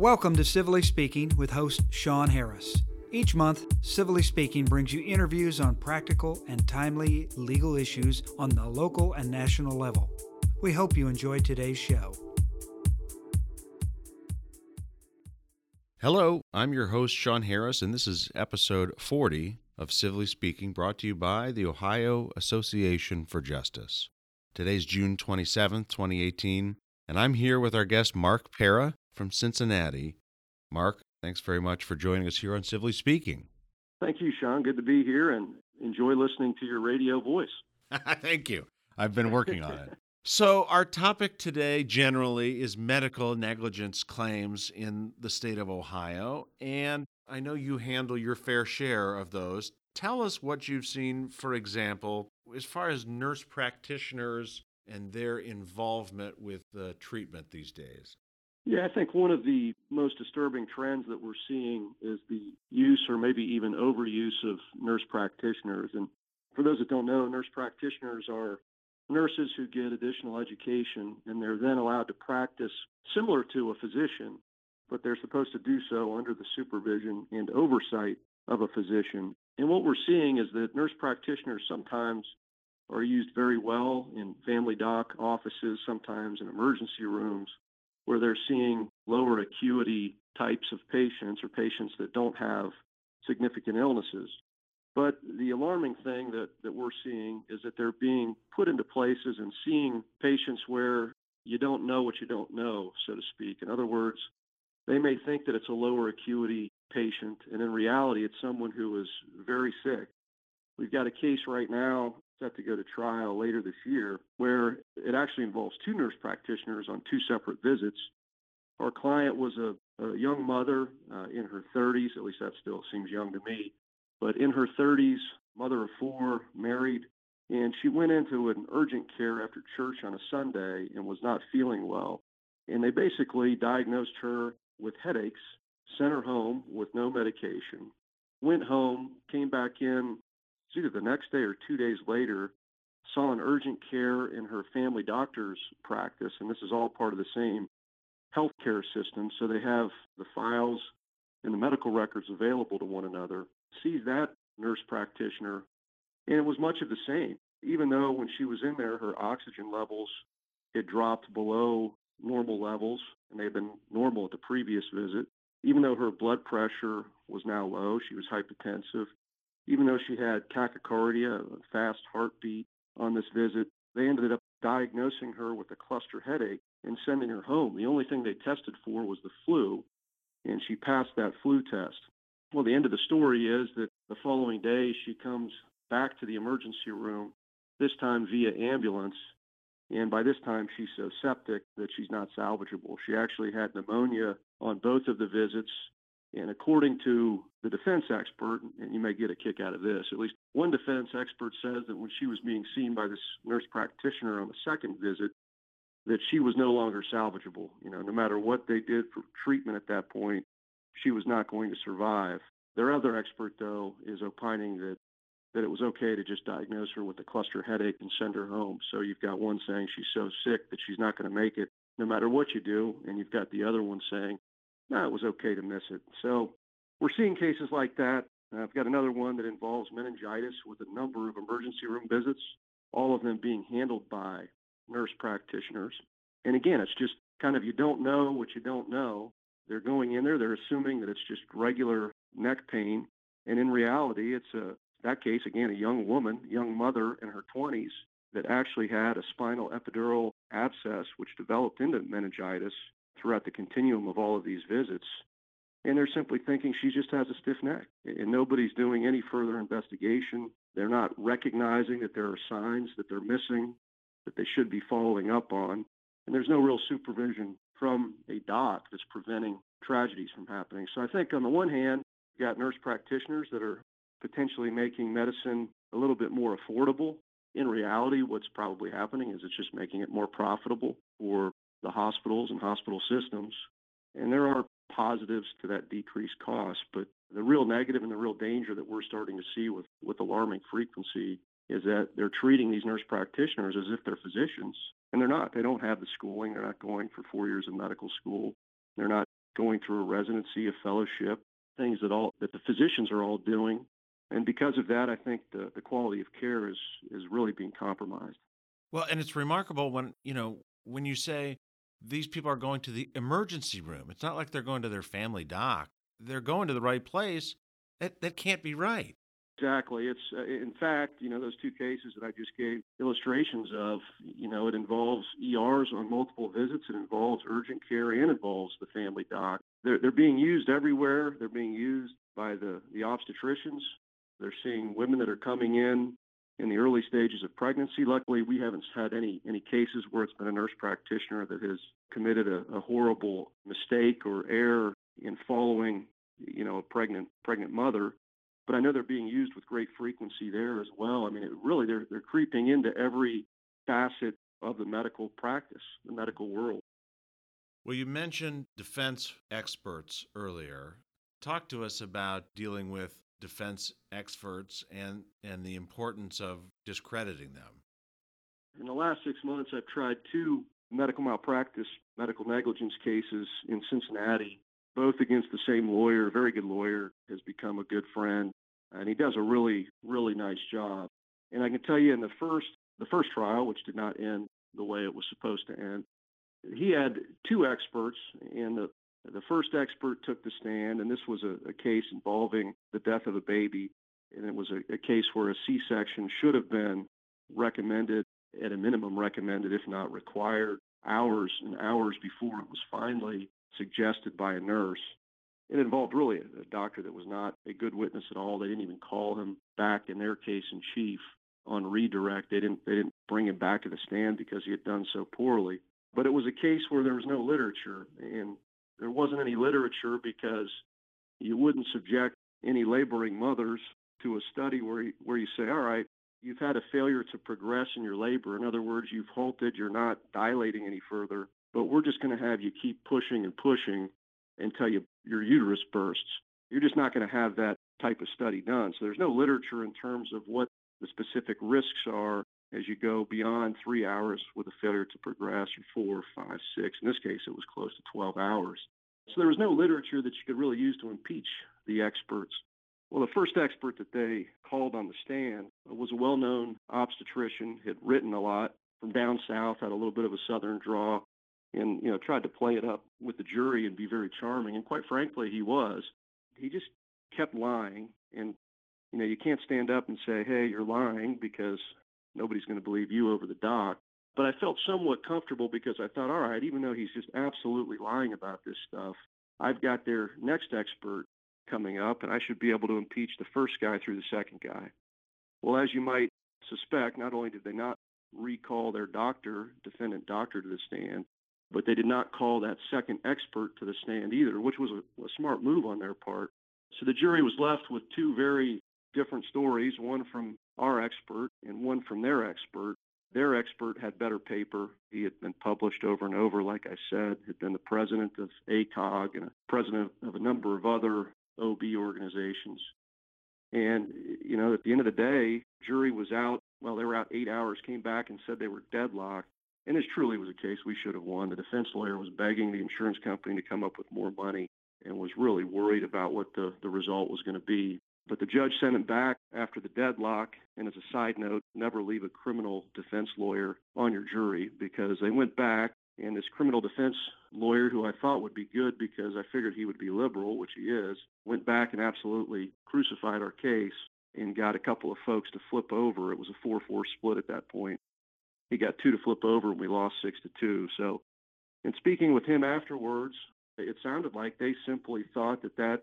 Welcome to Civilly Speaking with host Sean Harris. Each month, Civilly Speaking brings you interviews on practical and timely legal issues on the local and national level. We hope you enjoy today's show. Hello, I'm your host, Sean Harris, and this is episode 40 of Civilly Speaking, brought to you by the Ohio Association for Justice. Today's June 27th, 2018, and I'm here with our guest, Marc Pera from Cincinnati. Marc, thanks very much for joining us here on Civilly Speaking. Thank you, Sean. Good to be here and enjoy listening to your radio voice. Thank you. I've been working on it. So, our topic today generally is medical negligence claims in the state of Ohio. And I know you handle your fair share of those. Tell us what you've seen, for example, as far as nurse practitioners and their involvement with the treatment these days. Yeah, I think one of the most disturbing trends that we're seeing is the use or maybe even overuse of nurse practitioners. And for those that don't know, nurse practitioners are nurses who get additional education and they're then allowed to practice similar to a physician, but they're supposed to do so under the supervision and oversight of a physician. And what we're seeing is that nurse practitioners sometimes are used very well in family doc offices, sometimes in emergency rooms, where they're seeing lower acuity types of patients or patients that don't have significant illnesses. But the alarming thing that, that we're seeing is that they're being put into places and seeing patients where you don't know what you don't know, so to speak. In other words, they may think that it's a lower acuity patient, and in reality, it's someone who is very sick. We've got a case right now set to go to trial later this year where it actually involves two nurse practitioners on two separate visits. Our client was a, a young mother uh, in her 30s, at least that still seems young to me, but in her 30s, mother of four, married, and she went into an urgent care after church on a Sunday and was not feeling well. And they basically diagnosed her with headaches, sent her home with no medication, went home, came back in either the next day or two days later, saw an urgent care in her family doctor's practice, and this is all part of the same healthcare system. So they have the files and the medical records available to one another. Sees that nurse practitioner, and it was much of the same. Even though when she was in there, her oxygen levels had dropped below normal levels, and they had been normal at the previous visit. Even though her blood pressure was now low, she was hypotensive. Even though she had tachycardia, a fast heartbeat on this visit, they ended up diagnosing her with a cluster headache and sending her home. The only thing they tested for was the flu, and she passed that flu test. Well, the end of the story is that the following day she comes back to the emergency room, this time via ambulance, and by this time she's so septic that she's not salvageable. She actually had pneumonia on both of the visits and according to the defense expert, and you may get a kick out of this, at least one defense expert says that when she was being seen by this nurse practitioner on the second visit, that she was no longer salvageable. You know, no matter what they did for treatment at that point, she was not going to survive. Their other expert, though, is opining that that it was okay to just diagnose her with a cluster headache and send her home. So you've got one saying she's so sick that she's not going to make it no matter what you do, and you've got the other one saying no, it was okay to miss it. So we're seeing cases like that. Uh, I've got another one that involves meningitis with a number of emergency room visits, all of them being handled by nurse practitioners. And again, it's just kind of you don't know what you don't know. They're going in there, they're assuming that it's just regular neck pain. And in reality, it's a that case again, a young woman, young mother in her 20s that actually had a spinal epidural abscess which developed into meningitis throughout the continuum of all of these visits. And they're simply thinking she just has a stiff neck. And nobody's doing any further investigation. They're not recognizing that there are signs that they're missing that they should be following up on. And there's no real supervision from a doc that's preventing tragedies from happening. So I think on the one hand, you've got nurse practitioners that are potentially making medicine a little bit more affordable. In reality, what's probably happening is it's just making it more profitable for the hospitals and hospital systems. And there are positives to that decreased cost, but the real negative and the real danger that we're starting to see with, with alarming frequency is that they're treating these nurse practitioners as if they're physicians, and they're not. They don't have the schooling. They're not going for four years of medical school. They're not going through a residency, a fellowship, things that all that the physicians are all doing. And because of that, I think the, the quality of care is is really being compromised. Well, and it's remarkable when, you know, when you say these people are going to the emergency room. It's not like they're going to their family doc. They're going to the right place. That that can't be right. Exactly. It's uh, in fact, you know, those two cases that I just gave illustrations of. You know, it involves ERs on multiple visits. It involves urgent care and involves the family doc. They're they're being used everywhere. They're being used by the the obstetricians. They're seeing women that are coming in in the early stages of pregnancy. Luckily, we haven't had any any cases where it's been a nurse practitioner that has committed a, a horrible mistake or error in following, you know, a pregnant pregnant mother but I know they're being used with great frequency there as well. I mean, it really they're they're creeping into every facet of the medical practice, the medical world. Well, you mentioned defense experts earlier. Talk to us about dealing with defense experts and and the importance of discrediting them. In the last six months, I've tried two medical malpractice, medical negligence cases in Cincinnati, both against the same lawyer, a very good lawyer, has become a good friend and he does a really really nice job. And I can tell you in the first the first trial, which did not end the way it was supposed to end, he had two experts, and the the first expert took the stand, and this was a, a case involving the death of a baby, and it was a, a case where a C-section should have been recommended at a minimum recommended, if not required, hours and hours before it was finally suggested by a nurse it involved really a, doctor that was not a good witness at all. They didn't even call him back in their case in chief on redirect. They didn't they didn't bring him back to the stand because he had done so poorly. But it was a case where there was no literature, and there wasn't any literature because you wouldn't subject any laboring mothers to a study where you, where you say, all right, you've had a failure to progress in your labor. In other words, you've halted, you're not dilating any further, but we're just going to have you keep pushing and pushing until you, your uterus bursts. You're just not going to have that type of study done. So there's no literature in terms of what the specific risks are as you go beyond three hours with a failure to progress, or four, five, six. In this case, it was close to 12 hours. So there was no literature that you could really use to impeach the experts. Well, the first expert that they called on the stand was a well known obstetrician, had written a lot from down south, had a little bit of a southern draw, and you know tried to play it up with the jury and be very charming and quite frankly he was he just kept lying and you know you can't stand up and say hey you're lying because nobody's going to believe you over the dock but i felt somewhat comfortable because i thought all right even though he's just absolutely lying about this stuff i've got their next expert coming up and i should be able to impeach the first guy through the second guy well as you might suspect not only did they not recall their doctor defendant doctor to the stand but they did not call that second expert to the stand either, which was a, a, smart move on their part. So the jury was left with two very different stories, one from our expert and one from their expert. Their expert had better paper. He had been published over and over, like I said, had been the president of ACOG and a president of a number of other OB organizations. And, you know, at the end of the day, jury was out, well, they were out eight hours, came back and said they were deadlocked. And this truly was a case we should have won. The defense lawyer was begging the insurance company to come up with more money and was really worried about what the, the result was going to be. But the judge sent him back after the deadlock. And as a side note, never leave a criminal defense lawyer on your jury because they went back and this criminal defense lawyer, who I thought would be good because I figured he would be liberal, which he is, went back and absolutely crucified our case and got a couple of folks to flip over. It was a 4 4 split at that point he got two to flip over and we lost six to two. So, in speaking with him afterwards, it sounded like they simply thought that that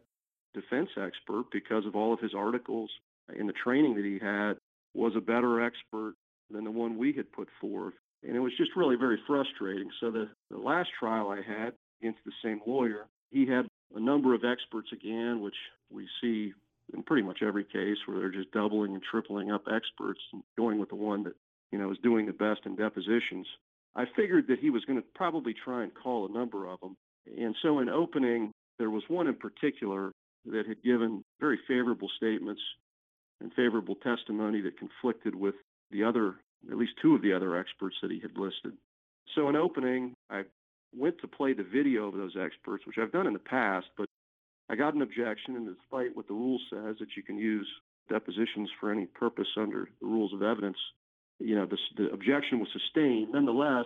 defense expert, because of all of his articles and the training that he had, was a better expert than the one we had put forth. And it was just really very frustrating. So, the, the last trial I had against the same lawyer, he had a number of experts again, which we see in pretty much every case where they're just doubling and tripling up experts and going with the one that you know, is doing the best in depositions. I figured that he was going to probably try and call a number of them. And so in opening, there was one in particular that had given very favorable statements and favorable testimony that conflicted with the other, at least two of the other experts that he had listed. So in opening, I went to play the video of those experts, which I've done in the past, but I got an objection, and despite what the rule says that you can use depositions for any purpose under the rules of evidence, you know, the, the objection was sustained. Nonetheless,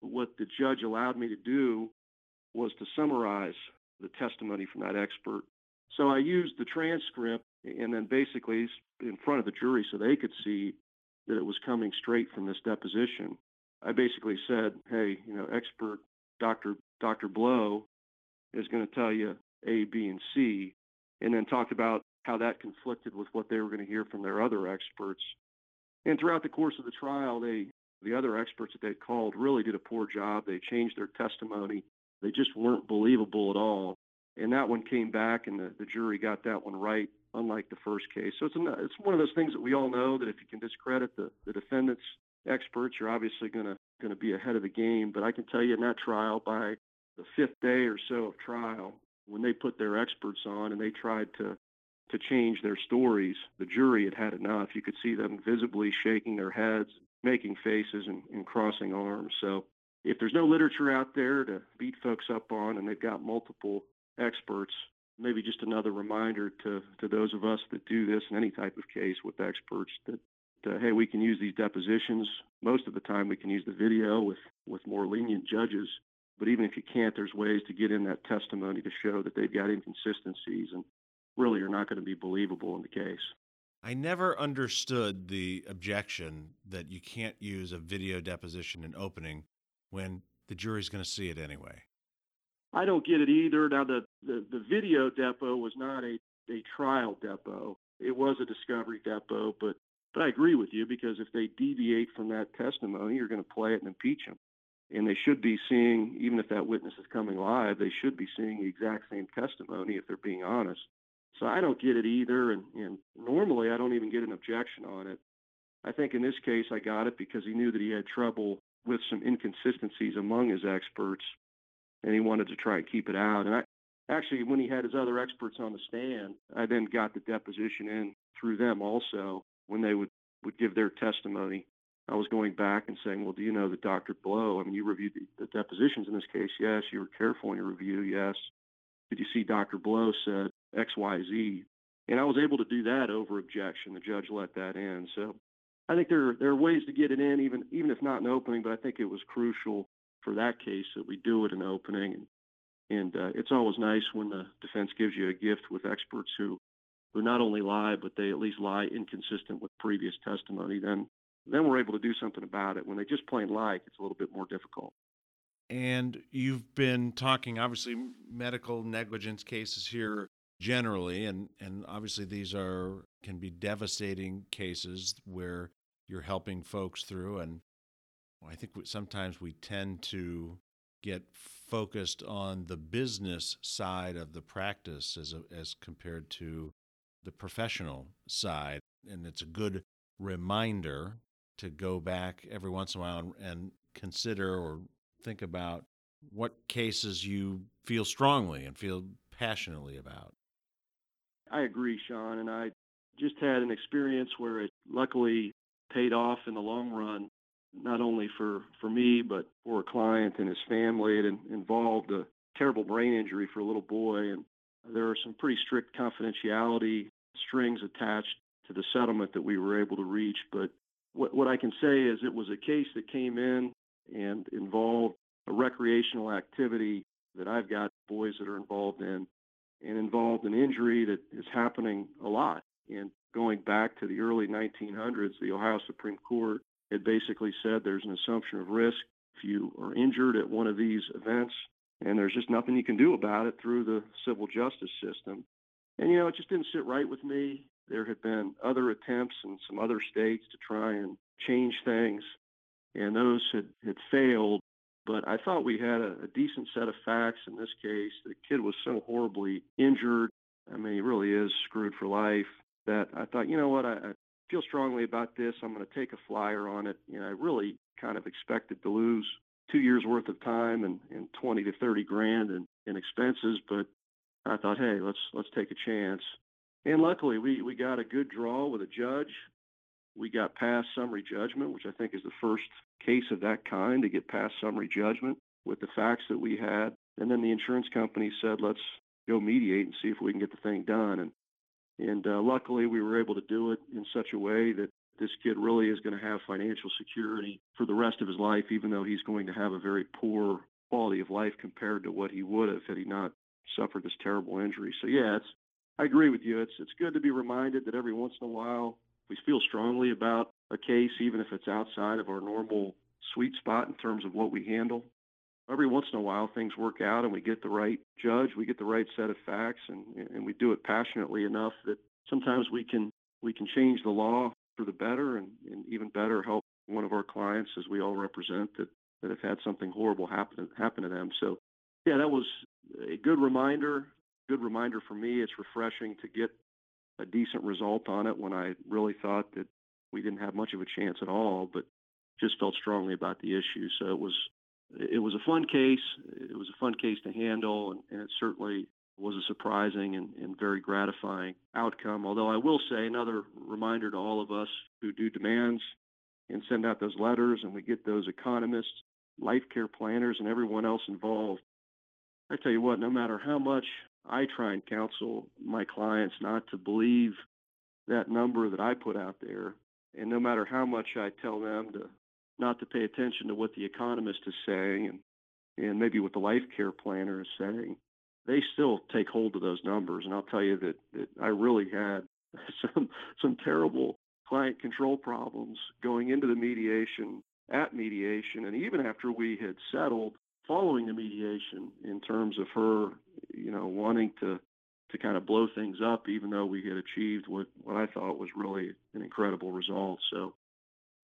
what the judge allowed me to do was to summarize the testimony from that expert. So I used the transcript and then basically in front of the jury so they could see that it was coming straight from this deposition. I basically said, "Hey, you know, expert Dr. Dr. Blow is going to tell you A, B, and C," and then talked about how that conflicted with what they were going to hear from their other experts. And throughout the course of the trial, they the other experts that they called really did a poor job. They changed their testimony. They just weren't believable at all. And that one came back, and the, the jury got that one right, unlike the first case. So it's, a, it's one of those things that we all know that if you can discredit the, the defendant's experts, you're obviously going to going to be ahead of the game. But I can tell you in that trial, by the fifth day or so of trial, when they put their experts on and they tried to to change their stories, the jury had had enough. You could see them visibly shaking their heads, making faces, and, and crossing arms. So if there's no literature out there to beat folks up on, and they've got multiple experts, maybe just another reminder to to those of us that do this in any type of case with experts that uh, hey, we can use these depositions. Most of the time, we can use the video with with more lenient judges. But even if you can't, there's ways to get in that testimony to show that they've got inconsistencies and really are not going to be believable in the case. I never understood the objection that you can't use a video deposition in opening when the jury's going to see it anyway. I don't get it either. Now, the, the, the video depo was not a, a trial depo. It was a discovery depo, but but I agree with you because if they deviate from that testimony, you're going to play it and impeach them. And they should be seeing, even if that witness is coming live, they should be seeing the exact same testimony if they're being honest. So I don't get it either. And, and normally I don't even get an objection on it. I think in this case I got it because he knew that he had trouble with some inconsistencies among his experts and he wanted to try and keep it out. And I actually, when he had his other experts on the stand, I then got the deposition in through them also when they would, would give their testimony. I was going back and saying, well, do you know that Dr. Blow? I mean, you reviewed the, the depositions in this case. Yes. You were careful in your review. Yes. Did you see Dr. Blow said X, Y, Z? And I was able to do that over objection. The judge let that in. So I think there there are ways to get it in, even even if not an opening. But I think it was crucial for that case that we do it in opening. And, and uh, it's always nice when the defense gives you a gift with experts who who not only lie, but they at least lie inconsistent with previous testimony, then then we're able to do something about it. When they just plain lie, it's a little bit more difficult. And you've been talking, obviously, medical negligence cases here generally, and, and obviously these are can be devastating cases where you're helping folks through. And I think sometimes we tend to get focused on the business side of the practice as a, as compared to the professional side. And it's a good reminder to go back every once in a while and consider or think about what cases you feel strongly and feel passionately about. I agree, Sean. And I just had an experience where it luckily paid off in the long run, not only for, for me, but for a client and his family. It involved a terrible brain injury for a little boy. And there are some pretty strict confidentiality strings attached to the settlement that we were able to reach. But what, what I can say is it was a case that came in and involved a recreational activity that I've got boys that are involved in and involved an injury that is happening a lot. And going back to the early 1900s, the Ohio Supreme Court had basically said there's an assumption of risk if you are injured at one of these events, and there's just nothing you can do about it through the civil justice system. And, you know, it just didn't sit right with me. There had been other attempts in some other states to try and change things, and those had, had failed. But I thought we had a, a decent set of facts in this case. The kid was so horribly injured. I mean, he really is screwed for life that I thought, you know what, I feel strongly about this. I'm going to take a flyer on it. You know, I really kind of expected to lose two years worth of time and, and 20 to 30 grand in, in expenses, but I thought, hey, let's let's take a chance. And luckily, we we got a good draw with a judge. We got past summary judgment, which I think is the first case of that kind to get past summary judgment. with the facts that we had. And then the insurance company said, let's go mediate and see if we can get the thing done. And and uh, luckily, we were able to do it in such a way that this kid really is going to have financial security for the rest of his life, even though he's going to have a very poor quality of life compared to what he would have had he not suffered this terrible injury. So yeah, it's I agree with you. It's it's good to be reminded that every once in a while we feel strongly about a case, even if it's outside of our normal sweet spot in terms of what we handle. Every once in a while, things work out and we get the right judge, we get the right set of facts, and, and we do it passionately enough that sometimes we can we can change the law for the better, and, and even better help one of our clients, as we all represent, that that have had something horrible happen happen to them. So, yeah, that was a good reminder. Good reminder for me. It's refreshing to get a decent result on it when I really thought that we didn't have much of a chance at all, but just felt strongly about the issue. So it was it was a fun case. It was a fun case to handle, and, and it certainly was a surprising and, and, very gratifying outcome. Although I will say another reminder to all of us who do demands and send out those letters, and we get those economists, life care planners, and everyone else involved. I tell you what, no matter how much I try and counsel my clients not to believe that number that I put out there. And no matter how much I tell them to not to pay attention to what the economist is saying and, and maybe what the life care planner is saying, they still take hold of those numbers. And I'll tell you that, that I really had some some terrible client control problems going into the mediation, at mediation, and even after we had settled following the mediation in terms of her, you know, wanting to to kind of blow things up, even though we had achieved what what I thought was really an incredible result. So,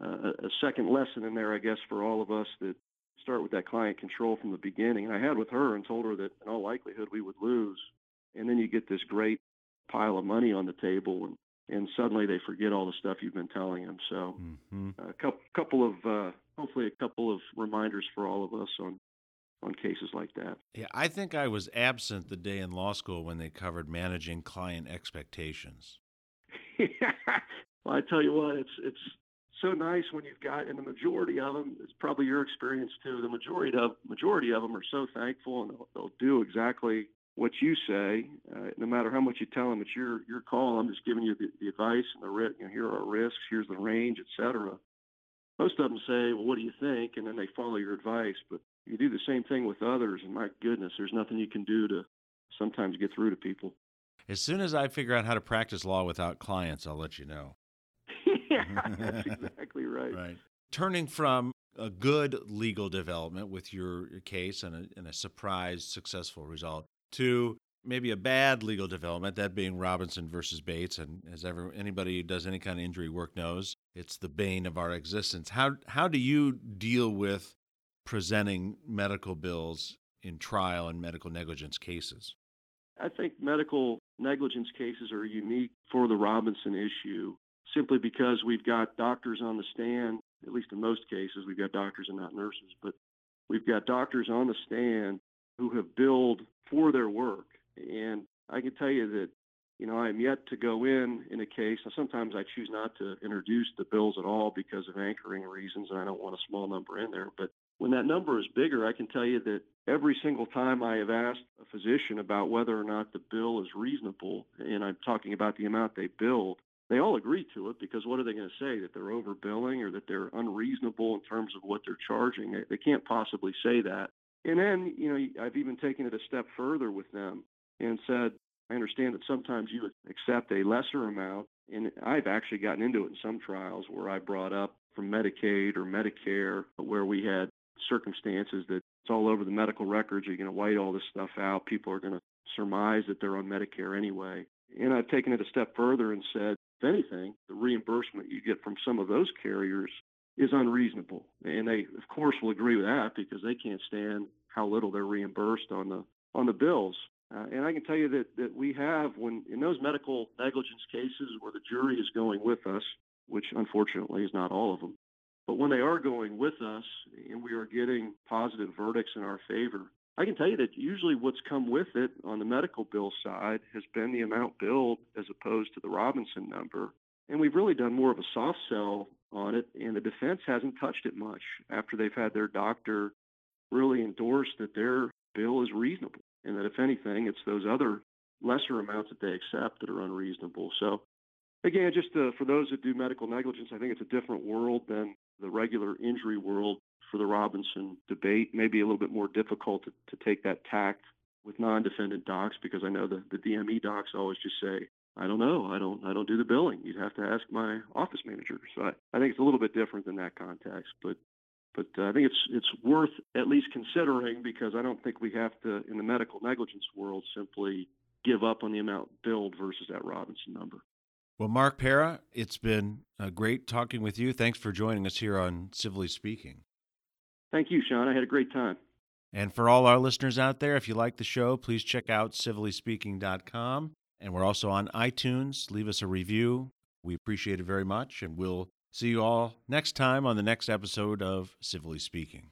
uh, a second lesson in there, I guess, for all of us that start with that client control from the beginning. And I had with her and told her that in all likelihood we would lose, and then you get this great pile of money on the table and and suddenly they forget all the stuff you've been telling them. So, mm-hmm. a couple, couple of uh, hopefully a couple of reminders for all of us on on cases like that. Yeah, I think I was absent the day in law school when they covered managing client expectations. well, I tell you what, it's it's so nice when you've got, and the majority of them, it's probably your experience too. The majority of majority of them are so thankful, and they'll, they'll do exactly what you say, uh, no matter how much you tell them. It's your your call. I'm just giving you the, the advice and the you know, here are our risks, here's the range, etc. Most of them say, "Well, what do you think?" and then they follow your advice. But you do the same thing with others, and my goodness, there's nothing you can do to sometimes get through to people. As soon as I figure out how to practice law without clients, I'll let you know. Yeah, that's exactly right. Right. Turning from a good legal development with your case and a, and a surprise successful result to maybe a bad legal development, that being Robinson versus Bates, and as ever anybody who does any kind of injury work knows, it's the bane of our existence. How how do you deal with presenting medical bills in trial and medical negligence cases? I think medical negligence cases are unique for the Robinson issue simply because we've got doctors on the stand, at least in most cases, we've got doctors and not nurses, but we've got doctors on the stand who have billed for their work. And I can tell you that, you know, I'm yet to go in in a case. Now, sometimes I choose not to introduce the bills at all because of anchoring reasons, and I don't want a small number in there. But when that number is bigger, I can tell you that every single time I have asked a physician about whether or not the bill is reasonable, and I'm talking about the amount they billed, they all agree to it because what are they going to say? That they're overbilling or that they're unreasonable in terms of what they're charging? They, they can't possibly say that. And then, you know, I've even taken it a step further with them and said, I understand that sometimes you accept a lesser amount. And I've actually gotten into it in some trials where I brought up from Medicaid or Medicare where we had circumstances that it's all over the medical records. You're going to white all this stuff out. People are going to surmise that they're on Medicare anyway. And I've taken it a step further and said, if anything, the reimbursement you get from some of those carriers is unreasonable. And they, of course, will agree with that because they can't stand how little they're reimbursed on the on the bills. Uh, and I can tell you that that we have when in those medical negligence cases where the jury is going with us, which unfortunately is not all of them, but when they are going with us and we are getting positive verdicts in our favor, I can tell you that usually what's come with it on the medical bill side has been the amount billed as opposed to the Robinson number. And we've really done more of a soft sell on it, and the defense hasn't touched it much after they've had their doctor really endorse that their bill is reasonable and that if anything, it's those other lesser amounts that they accept that are unreasonable. So again, just uh, for those that do medical negligence, I think it's a different world than the regular injury world for the Robinson debate. Maybe a little bit more difficult to, to take that tact with non-defendant docs because I know the, the DME docs always just say, I don't know. I don't. I don't do the billing. You'd have to ask my office manager. So I, I think it's a little bit different than that context. But but uh, I think it's it's worth at least considering because I don't think we have to in the medical negligence world simply give up on the amount billed versus that Robinson number. Well, Marc Pera, it's been uh, great talking with you. Thanks for joining us here on Civilly Speaking. Thank you, Sean. I had a great time. And for all our listeners out there, if you like the show, please check out civillyspeaking.com. And we're also on iTunes. Leave us a review. We appreciate it very much. And we'll see you all next time on the next episode of Civilly Speaking.